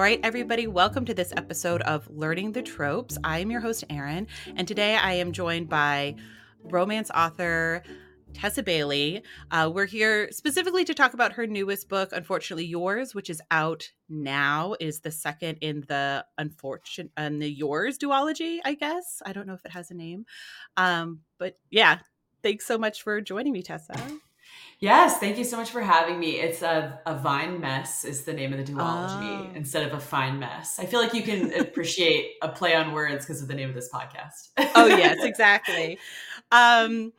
All right, everybody, welcome to this episode of Learning the Tropes. I am your host, Erin, and today I am joined by romance author Tessa Bailey. Uh, we're here specifically to talk about her newest book, Unfortunately Yours, which is out now. Is the second in the unfortunate and the Yours duology, I guess. I don't know if it has a name, um, but yeah. Thanks so much for joining me, Tessa. Yes, thank you so much for having me. It's a, a vine mess is the name of the duology oh. instead of a fine mess. I feel like you can appreciate a play on words because of the name of this podcast. oh yes, exactly. Um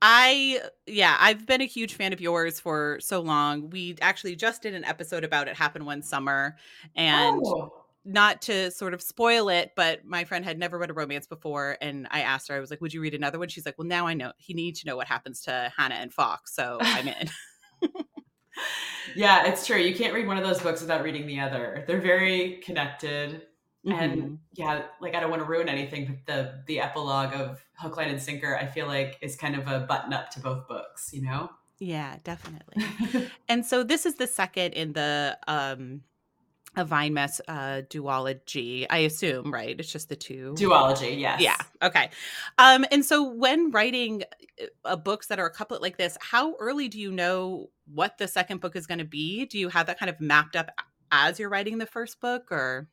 I yeah, I've been a huge fan of yours for so long. We actually just did an episode about it happened one summer and oh not to sort of spoil it, but my friend had never read a romance before, and I asked her, I was like, "Would you read another one?" She's like, "Well, now I know. He needs to know what happens to Hannah and Fox, so I'm in." yeah, it's true. You can't read one of those books without reading the other. They're very connected, mm-hmm. and yeah, like I don't want to ruin anything, but the the epilogue of Hook, Line, and Sinker, I feel like is kind of a button up to both books. You know? Yeah, definitely. and so this is the second in the um a Vine Mess uh, duology, I assume, right? It's just the two duology, yes. Yeah. Okay. Um, and so when writing uh, books that are a couplet like this, how early do you know what the second book is going to be? Do you have that kind of mapped up as you're writing the first book, or?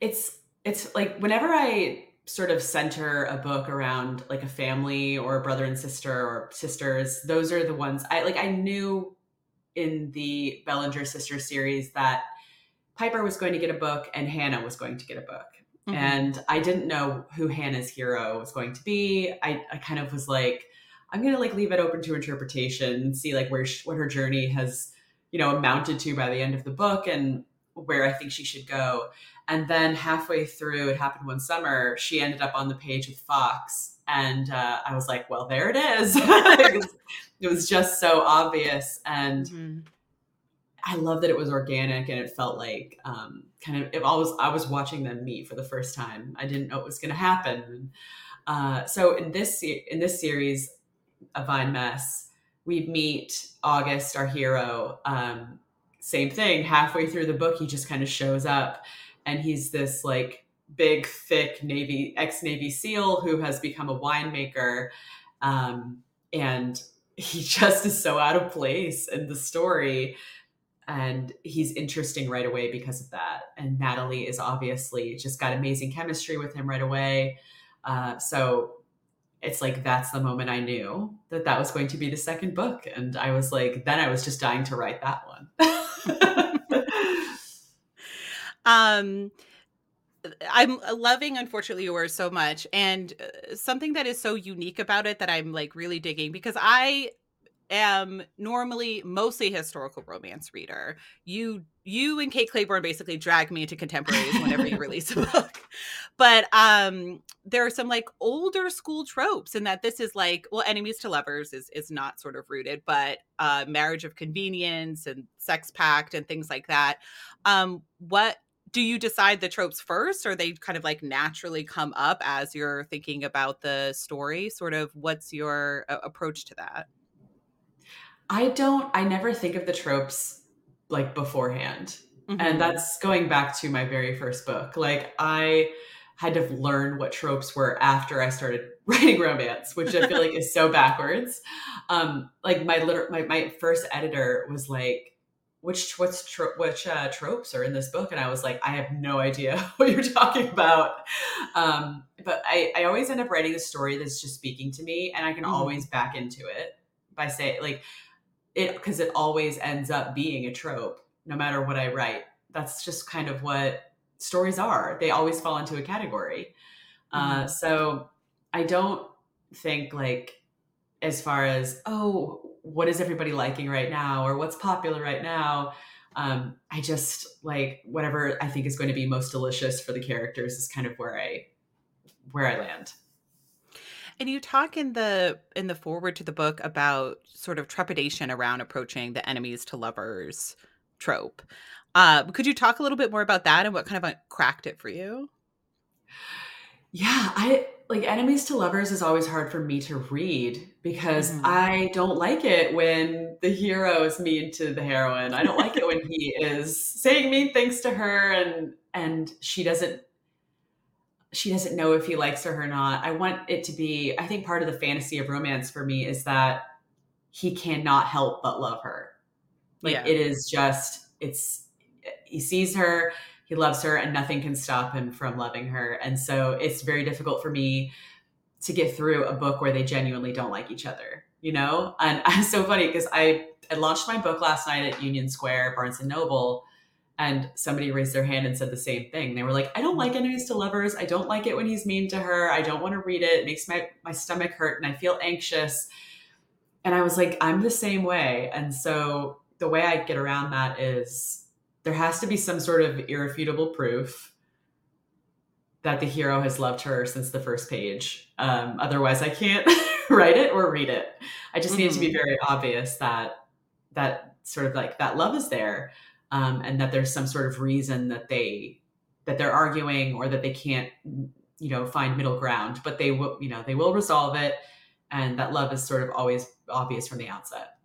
It's it's like whenever I sort of center a book around like a family or a brother and sister or sisters, those are the ones I like. I knew in the Bellinger Sisters series that Piper was going to get a book and Hannah was going to get a book. Mm-hmm. And I didn't know who Hannah's hero was going to be. I, I kind of was like, I'm gonna like leave it open to interpretation, and see like where she, what her journey has, you know, amounted to by the end of the book and where I think she should go. And then halfway through, it happened one summer, she ended up on the page with Fox. And uh, I was like, well, there it is. it was just so obvious. And mm-hmm. I love that it was organic and it felt like um, kind of, it always, I was watching them meet for the first time. I didn't know it was going to happen. Uh, so in this, in this series, A Vine Mess, we meet August, our hero. Um, same thing. Halfway through the book, he just kind of shows up and he's this like big, thick Navy ex Navy SEAL who has become a winemaker, um, and he just is so out of place in the story. And he's interesting right away because of that. And Natalie is obviously just got amazing chemistry with him right away. Uh, so it's like that's the moment I knew that that was going to be the second book. And I was like, then I was just dying to write that one. um, I'm loving Unfortunately Yours so much. And uh, something that is so unique about it that I'm like really digging because I am normally mostly historical romance reader. You you and Kate Clayborn basically drag me into contemporaries whenever you release a book. But um there are some like older school tropes in that this is like well enemies to lovers is is not sort of rooted, but uh marriage of convenience and sex pact and things like that. Um what do you decide the tropes first or they kind of like naturally come up as you're thinking about the story? Sort of what's your uh, approach to that? I don't i never think of the tropes like beforehand mm-hmm. and that's going back to my very first book. Like i had to learn what tropes were after i started writing romance which i feel like is so backwards. Um like my liter- my, my first editor was like which what's tro- which uh, tropes are in this book and i was like i have no idea what you're talking about um, but I, I always end up writing a story that's just speaking to me and i can mm. always back into it by saying like it because it always ends up being a trope no matter what i write that's just kind of what stories are they always fall into a category uh, mm-hmm. so i don't think like as far as oh what is everybody liking right now or what's popular right now? Um, i just like whatever i think is going to be most delicious for the characters is kind of where i where i land. And you talk in the in the forward to the book about sort of trepidation around approaching the enemies to lovers trope. Uh, could you talk a little bit more about that and what kind of cracked it for you? Yeah i like enemies to lovers is always hard for me to read because mm-hmm. I don't like it when the hero is mean to the heroine. I don't like it when he is saying mean things to her and and she doesn't she doesn't know if he likes her or not. I want it to be I think part of the fantasy of romance for me is that he cannot help but love her. Like yeah. it is just it's he sees her he loves her and nothing can stop him from loving her. And so it's very difficult for me to get through a book where they genuinely don't like each other you know? And it's so funny because i i launched my book last night at union square barnes and noble and somebody raised their hand and said the same thing. They were like i don't like enemies to lovers. I don't like it when he's mean to her. I don't want to read it. It makes my my stomach hurt and i feel anxious. And i was like i'm the same way. And so the way i get around that is there has to be some sort of irrefutable proof that the hero has loved her since the first page. Um, otherwise, I can't write it or read it. I just mm-hmm. need it to be mm-hmm. very obvious that that sort of like that love is there, um, and that there's some sort of reason that they that they're arguing or that they can't, you know, find middle ground. But they will, you know, they will resolve it, and that love is sort of always obvious from the outset.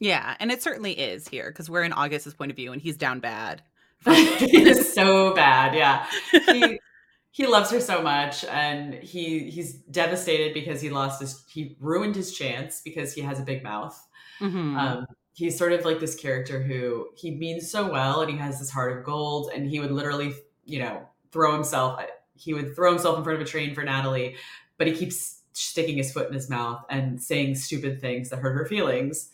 Yeah, and it certainly is here because we're in August's point of view, and he's down bad. he is so bad. Yeah, he he loves her so much, and he he's devastated because he lost his he ruined his chance because he has a big mouth. Mm-hmm. Um, he's sort of like this character who he means so well, and he has this heart of gold, and he would literally, you know, throw himself. He would throw himself in front of a train for Natalie, but he keeps sticking his foot in his mouth and saying stupid things that hurt her feelings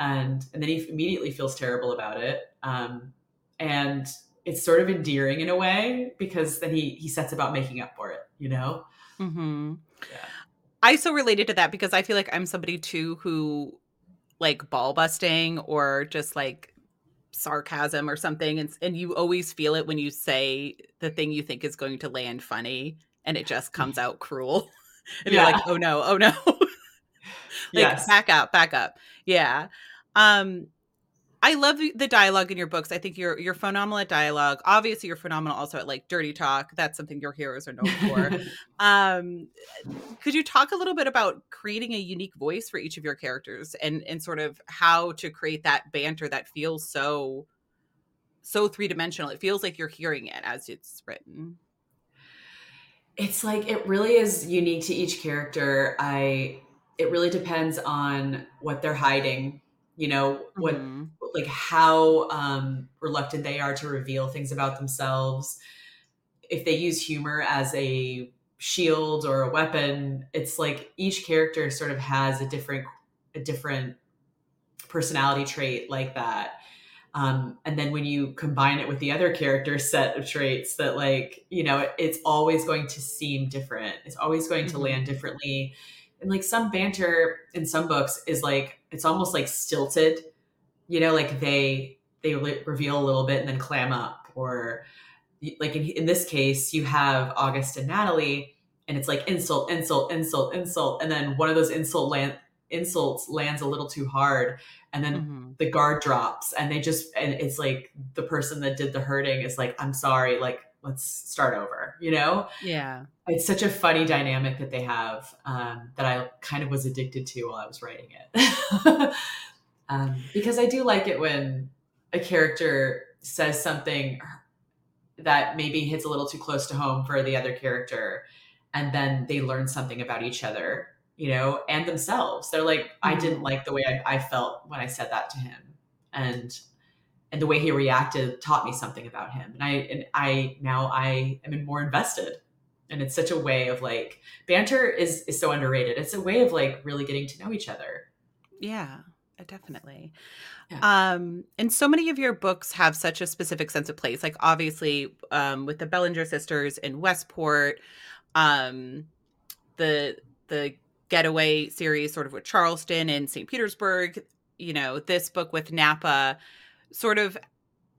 and and then he immediately feels terrible about it um, and it's sort of endearing in a way because then he he sets about making up for it you know? Mm-hmm. yeah. I so related to that because i feel like i'm somebody too who like ball busting or just like sarcasm or something and, and you always feel it when you say the thing you think is going to land funny and it just comes out cruel. And yeah. you're like oh no. Oh no. Like yes. back up back up. Yeah um, I love the dialogue in your books. I think you're you're phenomenal at dialogue. Obviously, you're phenomenal also at like dirty talk. That's something your heroes are known for. um, could you talk a little bit about creating a unique voice for each of your characters and and sort of how to create that banter that feels so so three dimensional? It feels like you're hearing it as it's written. It's like it really is unique to each character. I it really depends on what they're hiding you know what mm-hmm. like how um, reluctant they are to reveal things about themselves if they use humor as a shield or a weapon it's like each character sort of has a different a different personality trait like that um, and then when you combine it with the other character's set of traits that like you know it's always going to seem different it's always going to mm-hmm. land differently and like some banter in some books is like it's almost like stilted you know like they they reveal a little bit and then clam up or like in, in this case you have august and natalie and it's like insult insult insult insult and then one of those insult land insults lands a little too hard and then mm-hmm. the guard drops and they just and it's like the person that did the hurting is like i'm sorry like let's start over you know? Yeah. It's such a funny dynamic that they have um, that i kind of was addicted to while i was writing it. Um, because i do like it when a character says something that maybe hits a little too close to home for the other character and then they learn something about each other you know and themselves. They're like mm-hmm. i didn't like the way I, I felt when i said that to him. And and the way he reacted taught me something about him. And i and i now i am more invested. And it's such a way of like banter is is so underrated. It's a way of like really getting to know each other. Yeah uh, definitely. Yeah. um and so many of your books have such a specific sense of place like obviously um with the bellinger sisters in westport um the the getaway series sort of with charleston and st petersburg you know this book with napa sort of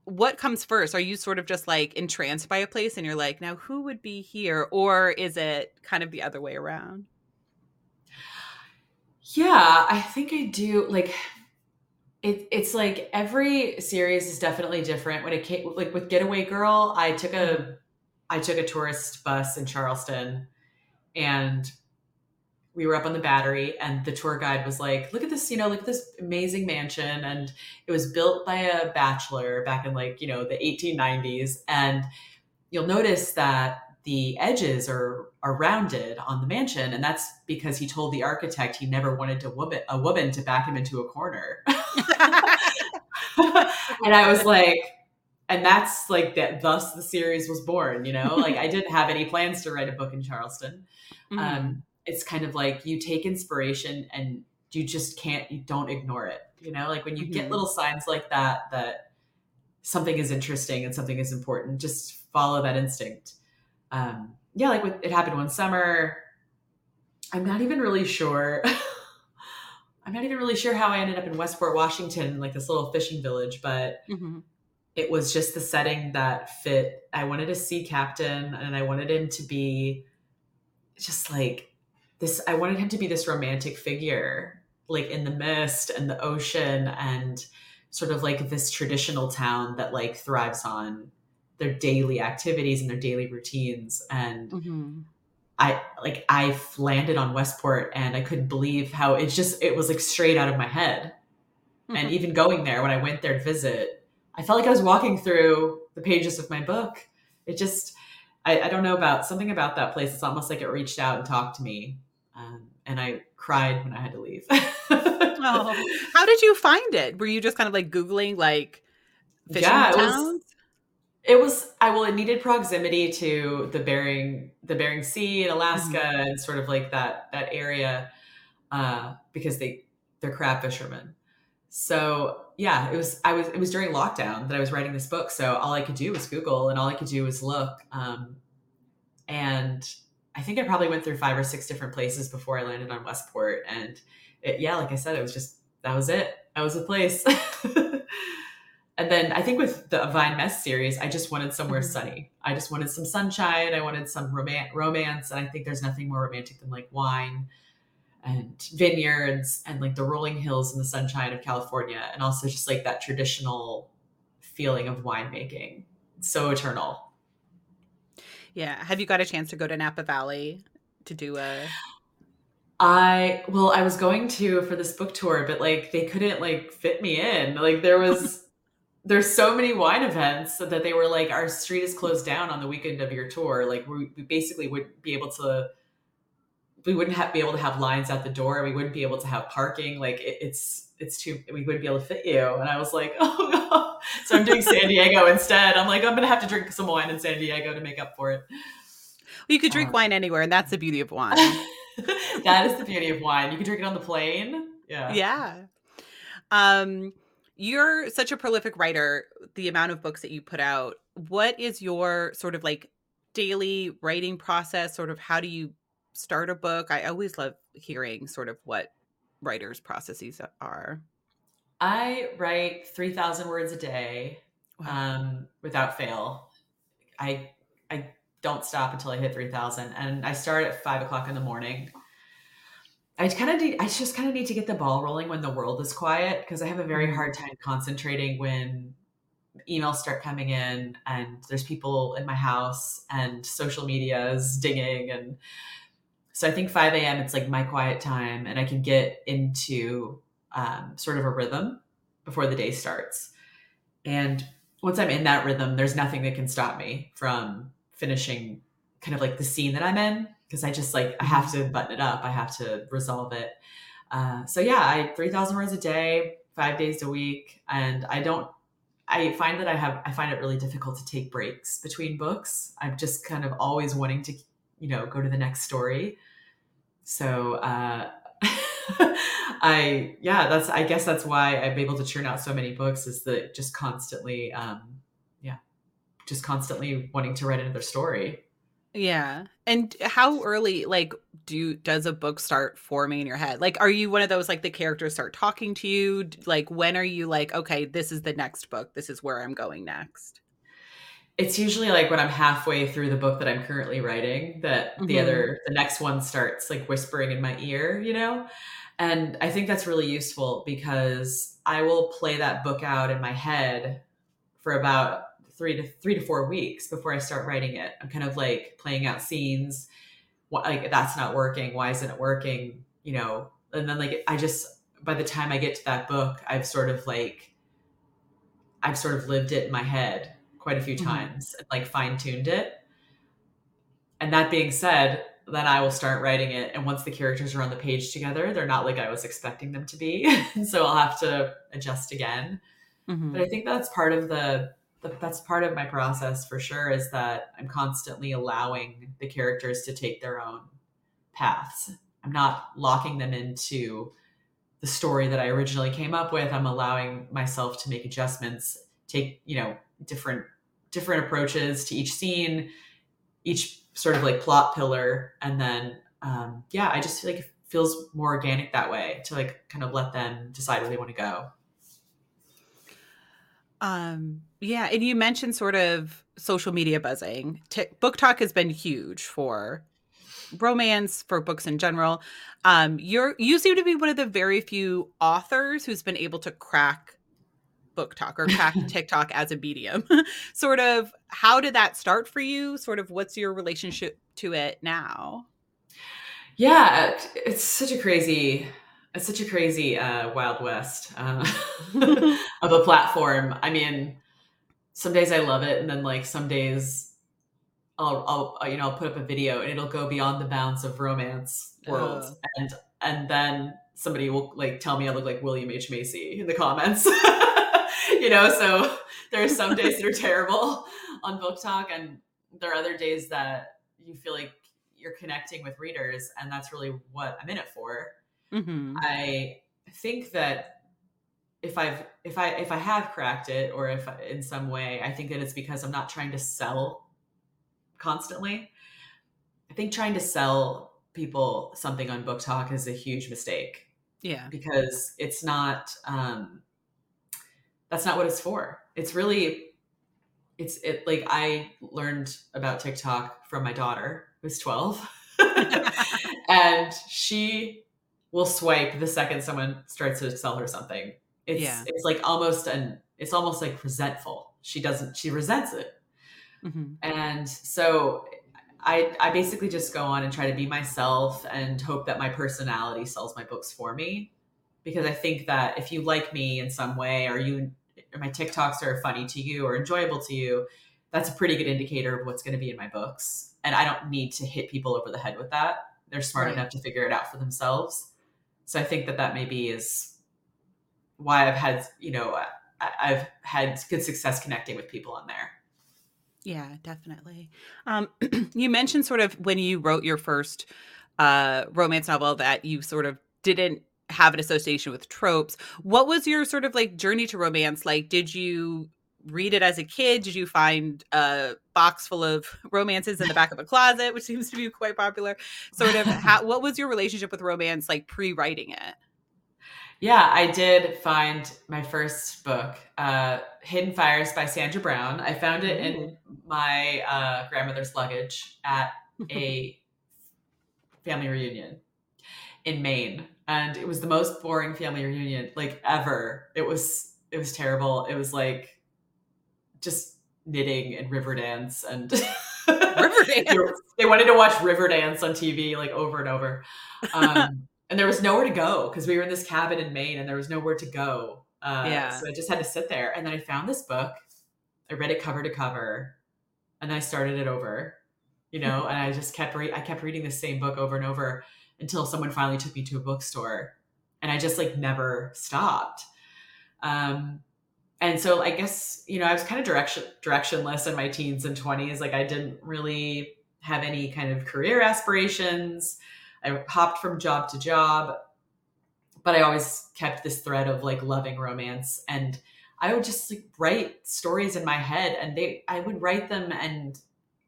what comes first? Are you sort of just like entranced by a place and you're like, now who would be here? Or is it kind of the other way around? Yeah, I think I do. Like, it, it's like every series is definitely different. When it came, like with Getaway Girl, I took a, mm-hmm. I took a tourist bus in Charleston, and we were up on the battery and the tour guide was like look at this you know look at this amazing mansion. And it was built by a bachelor back in like you know the 1890s and you'll notice that the edges are are rounded on the mansion and that's because he told the architect he never wanted to woman, a woman to back him into a corner. And i was like and that's like that thus the series was born you know? Like i didn't have any plans to write a book in charleston. Mm-hmm. um, it's kind of like you take inspiration and you just can't you don't ignore it you know? Like when you mm-hmm. get little signs like that that something is interesting and something is important just follow that instinct. Um yeah like with, it happened one summer. I'm not even really sure. I'm not even really sure how i ended up in westport washington like this little fishing village but mm-hmm. it was just the setting that fit. I wanted a sea captain and i wanted him to be just like this i wanted him to be this romantic figure like in the mist and the ocean and sort of like this traditional town that like thrives on their daily activities and their daily routines and mm-hmm. i like i landed on westport and i couldn't believe how it's just it was like straight out of my head mm-hmm. and even going there when i went there to visit i felt like i was walking through the pages of my book it just I, I don't know about something about that place it's almost like it reached out and talked to me um, and I cried when I had to leave. oh. How did you find it? Were you just kind of like Googling like fishing yeah, it towns? Was, it was I well, it needed proximity to the Bering the Bering Sea in Alaska mm-hmm. and sort of like that that area uh, because they they're crab fishermen. So yeah, it was I was it was during lockdown that I was writing this book. So all I could do was Google and all I could do was look. Um, and I think I probably went through five or six different places before I landed on Westport. And it, yeah, like I said, it was just, that was it. That was the place. and then I think with the Vine Mess series, I just wanted somewhere mm-hmm. sunny. I just wanted some sunshine. I wanted some rom- romance. And I think there's nothing more romantic than like wine and vineyards and like the rolling hills and the sunshine of California. And also just like that traditional feeling of winemaking. So eternal. Yeah. Have you got a chance to go to Napa Valley to do a I well, I was going to for this book tour, but like they couldn't like fit me in. Like there was there's so many wine events that they were like our street is closed down on the weekend of your tour. Like we, we basically would be able to we wouldn't have be able to have lines at the door. We wouldn't be able to have parking. Like it, it's it's too we wouldn't be able to fit you. And I was like, oh no. So I'm doing San Diego instead. I'm like, I'm gonna have to drink some wine in San Diego to make up for it. Well, you could drink uh, wine anywhere, and that's the beauty of wine. that is the beauty of wine. You can drink it on the plane. Yeah. Yeah. Um, you're such a prolific writer. The amount of books that you put out. What is your sort of like daily writing process? Sort of how do you start a book? I always love hearing sort of what writers' processes are. I write 3,000 words a day wow. um, without fail. I, I don't stop until I hit 3,000. And I start at five o'clock in the morning. I kind of need, I just kind of need to get the ball rolling when the world is quiet because I have a very mm-hmm. hard time concentrating when emails start coming in and there's people in my house and social media is dinging and so I think 5 a.m. it's like my quiet time and I can get into um, sort of a rhythm before the day starts. And once I'm in that rhythm, there's nothing that can stop me from finishing kind of like the scene that I'm in because I just like I have to button it up. I have to resolve it. Uh, so yeah, I 3,000 words a day, five days a week, and I don't. I find that I have I find it really difficult to take breaks between books. I'm just kind of always wanting to, you know, go to the next story. So uh, I yeah, that's I guess that's why I'm able to churn out so many books is that just constantly um yeah, just constantly wanting to write another story. Yeah. And how early like do does a book start forming in your head? Like are you one of those like the characters start talking to you? Like when are you like okay, this is the next book. This is where I'm going next? It's usually like when I'm halfway through the book that I'm currently writing that mm-hmm. the other the next one starts like whispering in my ear, you know? And I think that's really useful because I will play that book out in my head for about three to three to four weeks before I start writing it. I'm kind of like playing out scenes, like that's not working why isn't it working you know and then like i just by the time i get to that book i've sort of like i've sort of lived it in my head quite a few Mhm. times and like fine-tuned it and that being said then i will start writing it and once the characters are on the page together they're not like i was expecting them to be so i'll have to adjust again Mhm. but I think that's part of the, the that's part of my process for sure is that I'm constantly allowing the characters to take their own paths. I'm not locking them into the story that I originally came up with. I'm allowing myself to make adjustments, take, you know, different different approaches to each scene, each sort of like plot pillar and then um yeah, I just feel like it feels more organic that way to like kind of let them decide where they want to go. Um, yeah, and you mentioned sort of social media buzzing. T- BookTok has been huge for romance, for books in general. Um, you're you seem to be one of the very few authors who's been able to crack BookTok or crack TikTok as a medium. sort of, how did that start for you? Sort of, what's your relationship to it now? Yeah, it's such a crazy, it's such a crazy uh, wild west uh, of a platform. I mean, some days I love it, and then like some days I'll, I'll uh, you know I'll put up a video and it'll go beyond the bounds of romance world, and and then somebody will like tell me I look like William H Macy in the comments. you know, so there are some days that are terrible on BookTok, and there are other days that you feel like you're connecting with readers, and that's really what I'm in it for. Mhm. I think that if I've if I if I have cracked it, or if in some way, I think that it's because I'm not trying to sell constantly. I think trying to sell people something on BookTok is a huge mistake Yeah. because it's not um that's not what it's for it's really it's it like i learned about tiktok from my daughter who's 12 and she will swipe the second someone starts to sell her something it's Yeah. it's like almost an it's almost like resentful she doesn't she resents it Mhm. and so I, I basically just go on and try to be myself and hope that my personality sells my books for me. Because I think that if you like me in some way or you my TikToks are funny to you or enjoyable to you, that's a pretty good indicator of what's going to be in my books. And I don't need to hit people over the head with that. They're smart Right. enough to figure it out for themselves. So I think that that maybe is why I've had, you know, I've had good success connecting with people on there. Yeah, definitely. Um, you mentioned sort of when you wrote your first uh, romance novel that you sort of didn't have an association with tropes. What was your sort of like journey to romance? Like, did you read it as a kid? Did you find a box full of romances in the back of a closet, which seems to be quite popular? Sort of, how, what was your relationship with romance like pre-writing it? Yeah, I did find my first book, uh, Hidden Fires by Sandra Brown. I found it in my uh, grandmother's luggage at a family reunion in Maine. And it was the most boring family reunion like ever. It was it was terrible. It was like just knitting and river dance and Riverdance? they, were- they wanted to watch Riverdance on TV like over and over. Um, and there was nowhere to go because we were in this cabin in Maine and there was nowhere to go. Uh, Yeah. So I just had to sit there. And then I found this book. I read it cover to cover, and then I started it over. You know, and I just kept re- I kept reading the same book over and over until someone finally took me to a bookstore, and I just like never stopped. Um, and so I guess you know I was kind of direction directionless in my teens and twenties. Like I didn't really have any kind of career aspirations. I hopped from job to job, but I always kept this thread of like loving romance and I would just like write stories in my head and they I would write them and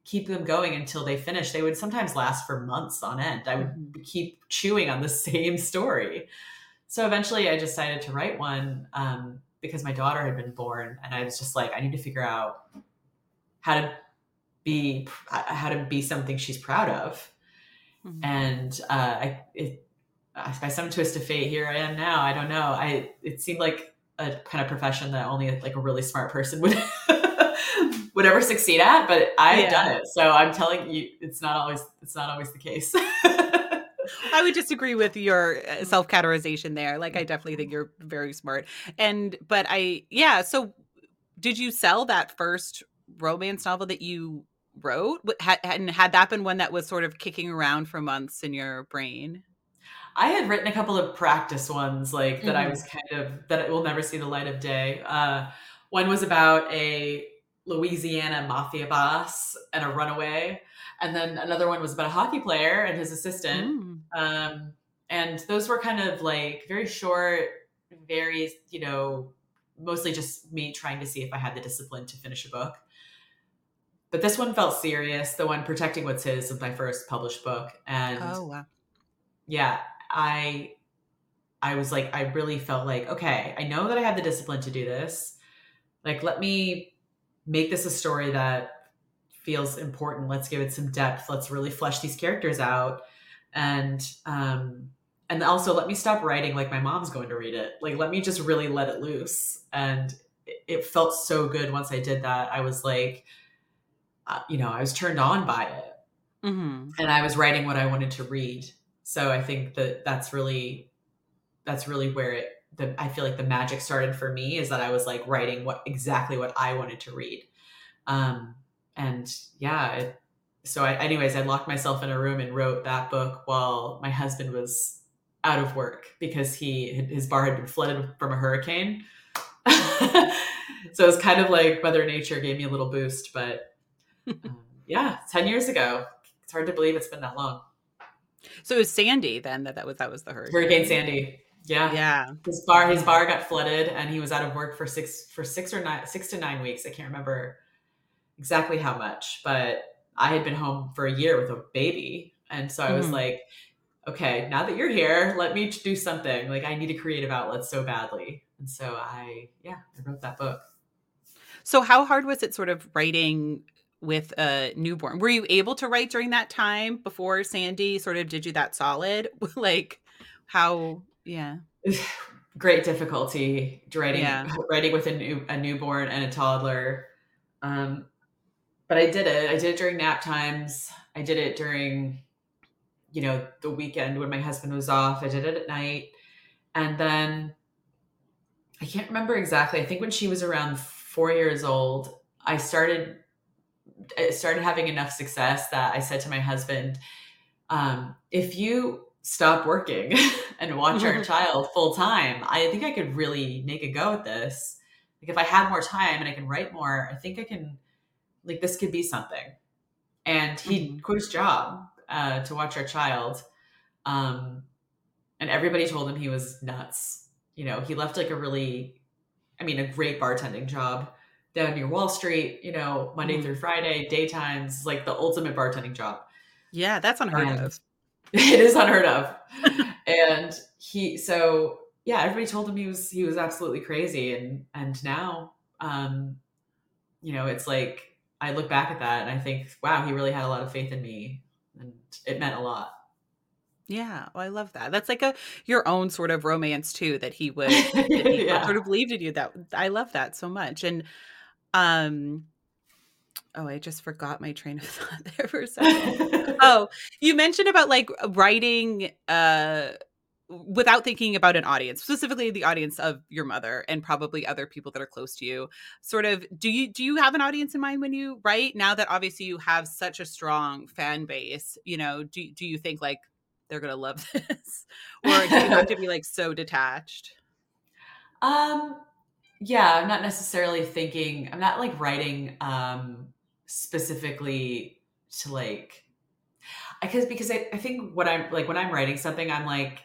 keep them going until they finish. They would sometimes last for months on end. I would keep chewing on the same story. So eventually I decided to write one um, because my daughter had been born and I was just like I need to figure out how to be how to be something she's proud of Mhm. and uh, I, it, uh, by some twist of fate, here I am now. I don't know. I it seemed like a kind of profession that only like a really smart person would would ever succeed at, but I've yeah. done it. So I'm telling you, it's not always it's not always the case. I would disagree with your uh, self categorization there. Like, I definitely think you're very smart. And, but I, yeah. So, did you sell that first romance novel that you wrote? Had, and had that been one that was sort of kicking around for months in your brain? I had written a couple of practice ones, like that mm-hmm. I was kind of, that it will never see the light of day. Uh, one was about a Louisiana mafia boss and a runaway. And then another one was about a hockey player and his assistant. Mm. Um, and those were kind of like very short, very, you know, mostly just me trying to see if I had the discipline to finish a book. But this one felt serious. The one Protecting What's His was my first published book. And oh, wow. yeah, I I was like, I really felt like, okay, I know that I have the discipline to do this. Like, let me make this a story that feels important. Let's give it some depth. Let's really flesh these characters out. And um and also let me stop writing like my mom's going to read it. Like let me just really let it loose. And it, felt so good once I did that. I was like, uh, you know, I was turned on by it. Mm-hmm. And I was writing what I wanted to read. So I think that that's really that's really where it the I feel like the magic started for me is that I was like writing what exactly what I wanted to read. Um and yeah, it, so I anyways I locked myself in a room and wrote that book while my husband was out of work because he his bar had been flooded from a hurricane. so it's kind of like mother nature gave me a little boost but um, yeah, 10 years ago. It's hard to believe it's been that long. So it was Sandy then that that was that was the hurricane. Hurricane Sandy. Yeah. Yeah. His bar his bar got flooded and he was out of work for six for six or nine six to nine weeks. I can't remember exactly how much, but I had been home for a year with a baby. And so I was mm-hmm. like, okay, now that you're here, let me do something. Like I need a creative outlet so badly. And so I yeah, I wrote that book. So how hard was it sort of writing with a newborn? Were you able to write during that time before Sandy sort of did you that solid? like how yeah. Great difficulty writing yeah. writing with a new a newborn and a toddler. Um, but I did it. I did it during nap times. I did it during, you know, the weekend when my husband was off. I did it at night. And then I can't remember exactly. I think when she was around four years old, I started I started having enough success that I said to my husband, um, if you stop working and watch our child full time, I think I could really make a go at this. Like if I had more time and I can write more, I think I can like this could be something. And he mm-hmm. quit his job uh, to watch our child. Um, and everybody told him he was nuts. You know, he left like a really, I mean, a great bartending job down near Wall Street, you know, Monday mm-hmm. through Friday, daytimes, like the ultimate bartending job. Yeah, that's unheard and, of. It is unheard of. and he so yeah, everybody told him he was he was absolutely crazy and and now um you know, it's like I look back at that and I think, wow, he really had a lot of faith in me and it meant a lot. Yeah, well, I love that. That's like a your own sort of romance too that he would that he yeah. sort of believed in you. That I love that so much. And um Oh, I just forgot my train of thought there for a second. oh, you mentioned about like writing uh without thinking about an audience, specifically the audience of your mother and probably other people that are close to you. Sort of do you do you have an audience in mind when you write? Now that obviously you have such a strong fan base, you know, do do you think like they're going to love this? or do you have to be like so detached? Um yeah, I'm not necessarily thinking I'm not like writing um specifically to like because because I, I think what I'm like when I'm writing something, I'm like,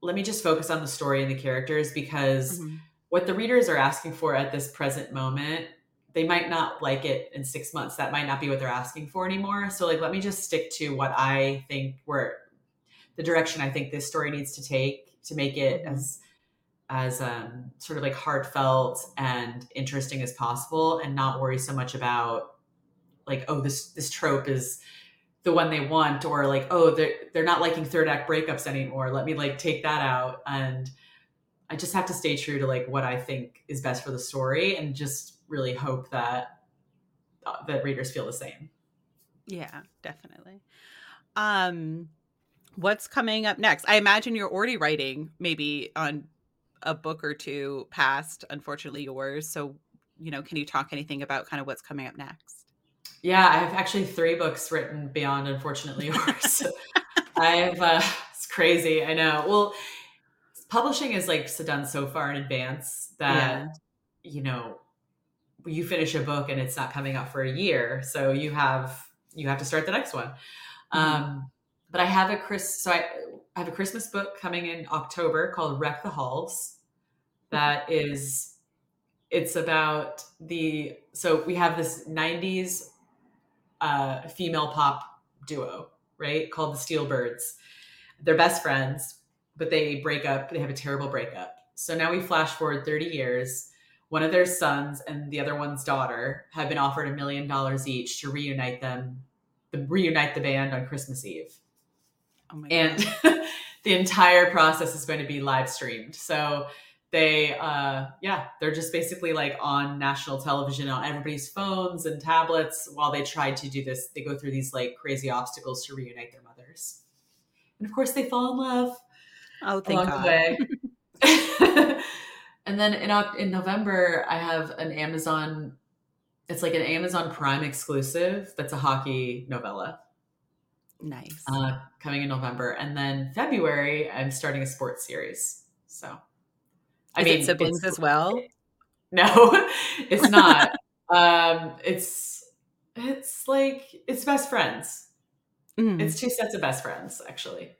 let me just focus on the story and the characters because mm-hmm. what the readers are asking for at this present moment, they might not like it in six months. That might not be what they're asking for anymore. So like let me just stick to what I think where the direction I think this story needs to take to make it mm-hmm. as as um, sort of like heartfelt and interesting as possible and not worry so much about like oh this this trope is the one they want or like oh they're they're not liking third act breakups anymore let me like take that out and i just have to stay true to like what i think is best for the story and just really hope that uh, that readers feel the same. Yeah, definitely. Um, what's coming up next? I imagine you're already writing maybe on a book or two past, unfortunately, yours. So, you know, can you talk anything about kind of what's coming up next? Yeah, I have actually three books written beyond, unfortunately, yours. I have, uh, it's crazy. I know. Well, publishing is like done so far in advance that, yeah. you know, you finish a book and it's not coming out for a year. So you have, you have to start the next one. Mm-hmm. Um, but I have a Chris, so I, I have a Christmas book coming in October called Wreck the Halls. That is, it's about the, so we have this 90s uh, female pop duo, right? Called the Steelbirds. They're best friends, but they break up. They have a terrible breakup. So now we flash forward 30 years. One of their sons and the other one's daughter have been offered a million dollars each to reunite them, reunite the band on Christmas Eve. Oh and the entire process is going to be live streamed. So they uh yeah they're just basically like on national television on everybody's phones and tablets while they try to do this. They go through these like crazy obstacles to reunite their mothers. And of course they fall in love oh thank along God. the way. And then in in november i have an amazon it's like an amazon prime exclusive that's a hockey novella nice uh, coming in november and then february i'm starting a sports series so I mean, siblings as well. No, it's not. um, it's it's like it's best friends. Mm. It's two sets of best friends, actually.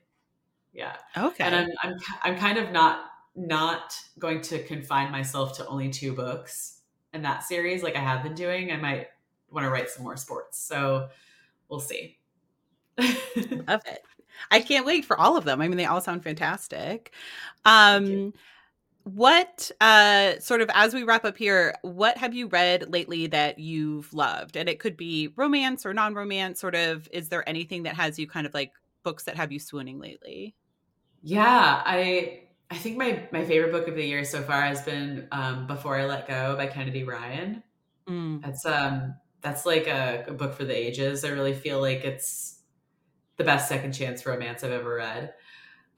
Yeah. Okay. And I'm I'm I'm kind of not not going to confine myself to only two books in that series, like I have been doing. I might want to write some more sports. So we'll see. Love it. I can't wait for all of them. I mean, they all sound fantastic. Um, what uh sort of as we wrap up here what have you read lately that you've loved and it could be romance or non-romance sort of is there anything that has you kind of like books that have you swooning lately yeah i i think my my favorite book of the year so far has been um before i let go by kennedy ryan mm. that's um that's like a, a book for the ages i really feel like it's the best second chance romance i've ever read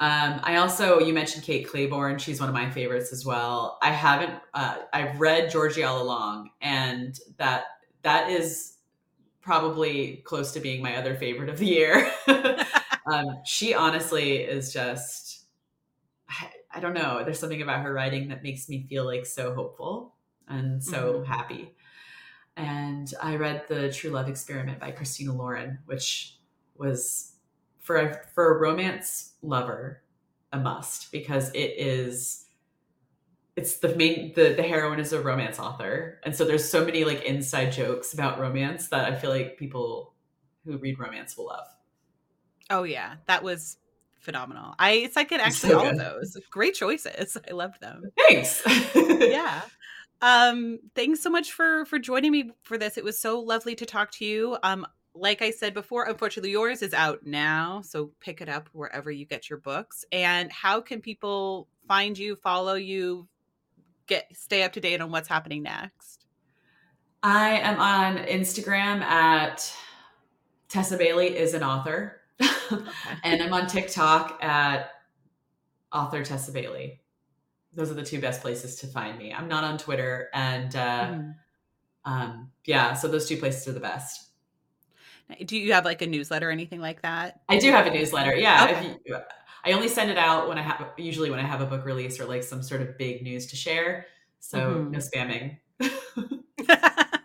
um, I also, you mentioned Kate Clayborn. She's one of my favorites as well. I haven't, uh, I've read Georgie all along, and that that is probably close to being my other favorite of the year. um, she honestly is just, I, I, don't know. There's something about her writing that makes me feel like so hopeful and so mm-hmm. happy. And I read The True Love Experiment by Christina Lauren, which was for a, for a romance lover a must because it is it's the main the, the heroine is a romance author. And so there's so many like inside jokes about romance that i feel like people who read romance will love. Oh yeah. That was phenomenal. I it's like it actually so all those. Great choices. I loved them. Thanks. Yeah. Um thanks so much for for joining me for this. It was so lovely to talk to you. Um like I said before, unfortunately, yours is out now. So pick it up wherever you get your books. And how can people find you, follow you, get stay up to date on what's happening next? I am on Instagram at Tessa Bailey is an author. Okay. and I'm on TikTok at author Tessa Bailey. Those are the two best places to find me. I'm not on Twitter. And uh, mm. um, yeah, so those two places are the best. Do you have like a newsletter or anything like that? I do have a newsletter. Yeah. Okay. You, I only send it out when I have, usually when I have a book release or like some sort of big news to share. So mm-hmm. no spamming.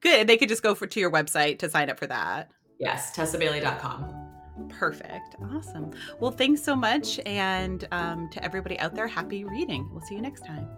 Good. They could just go for to your website to sign up for that. Yes. TessaBailey.com. Perfect. Awesome. Well, thanks so much. And um, to everybody out there, happy reading. We'll see you next time.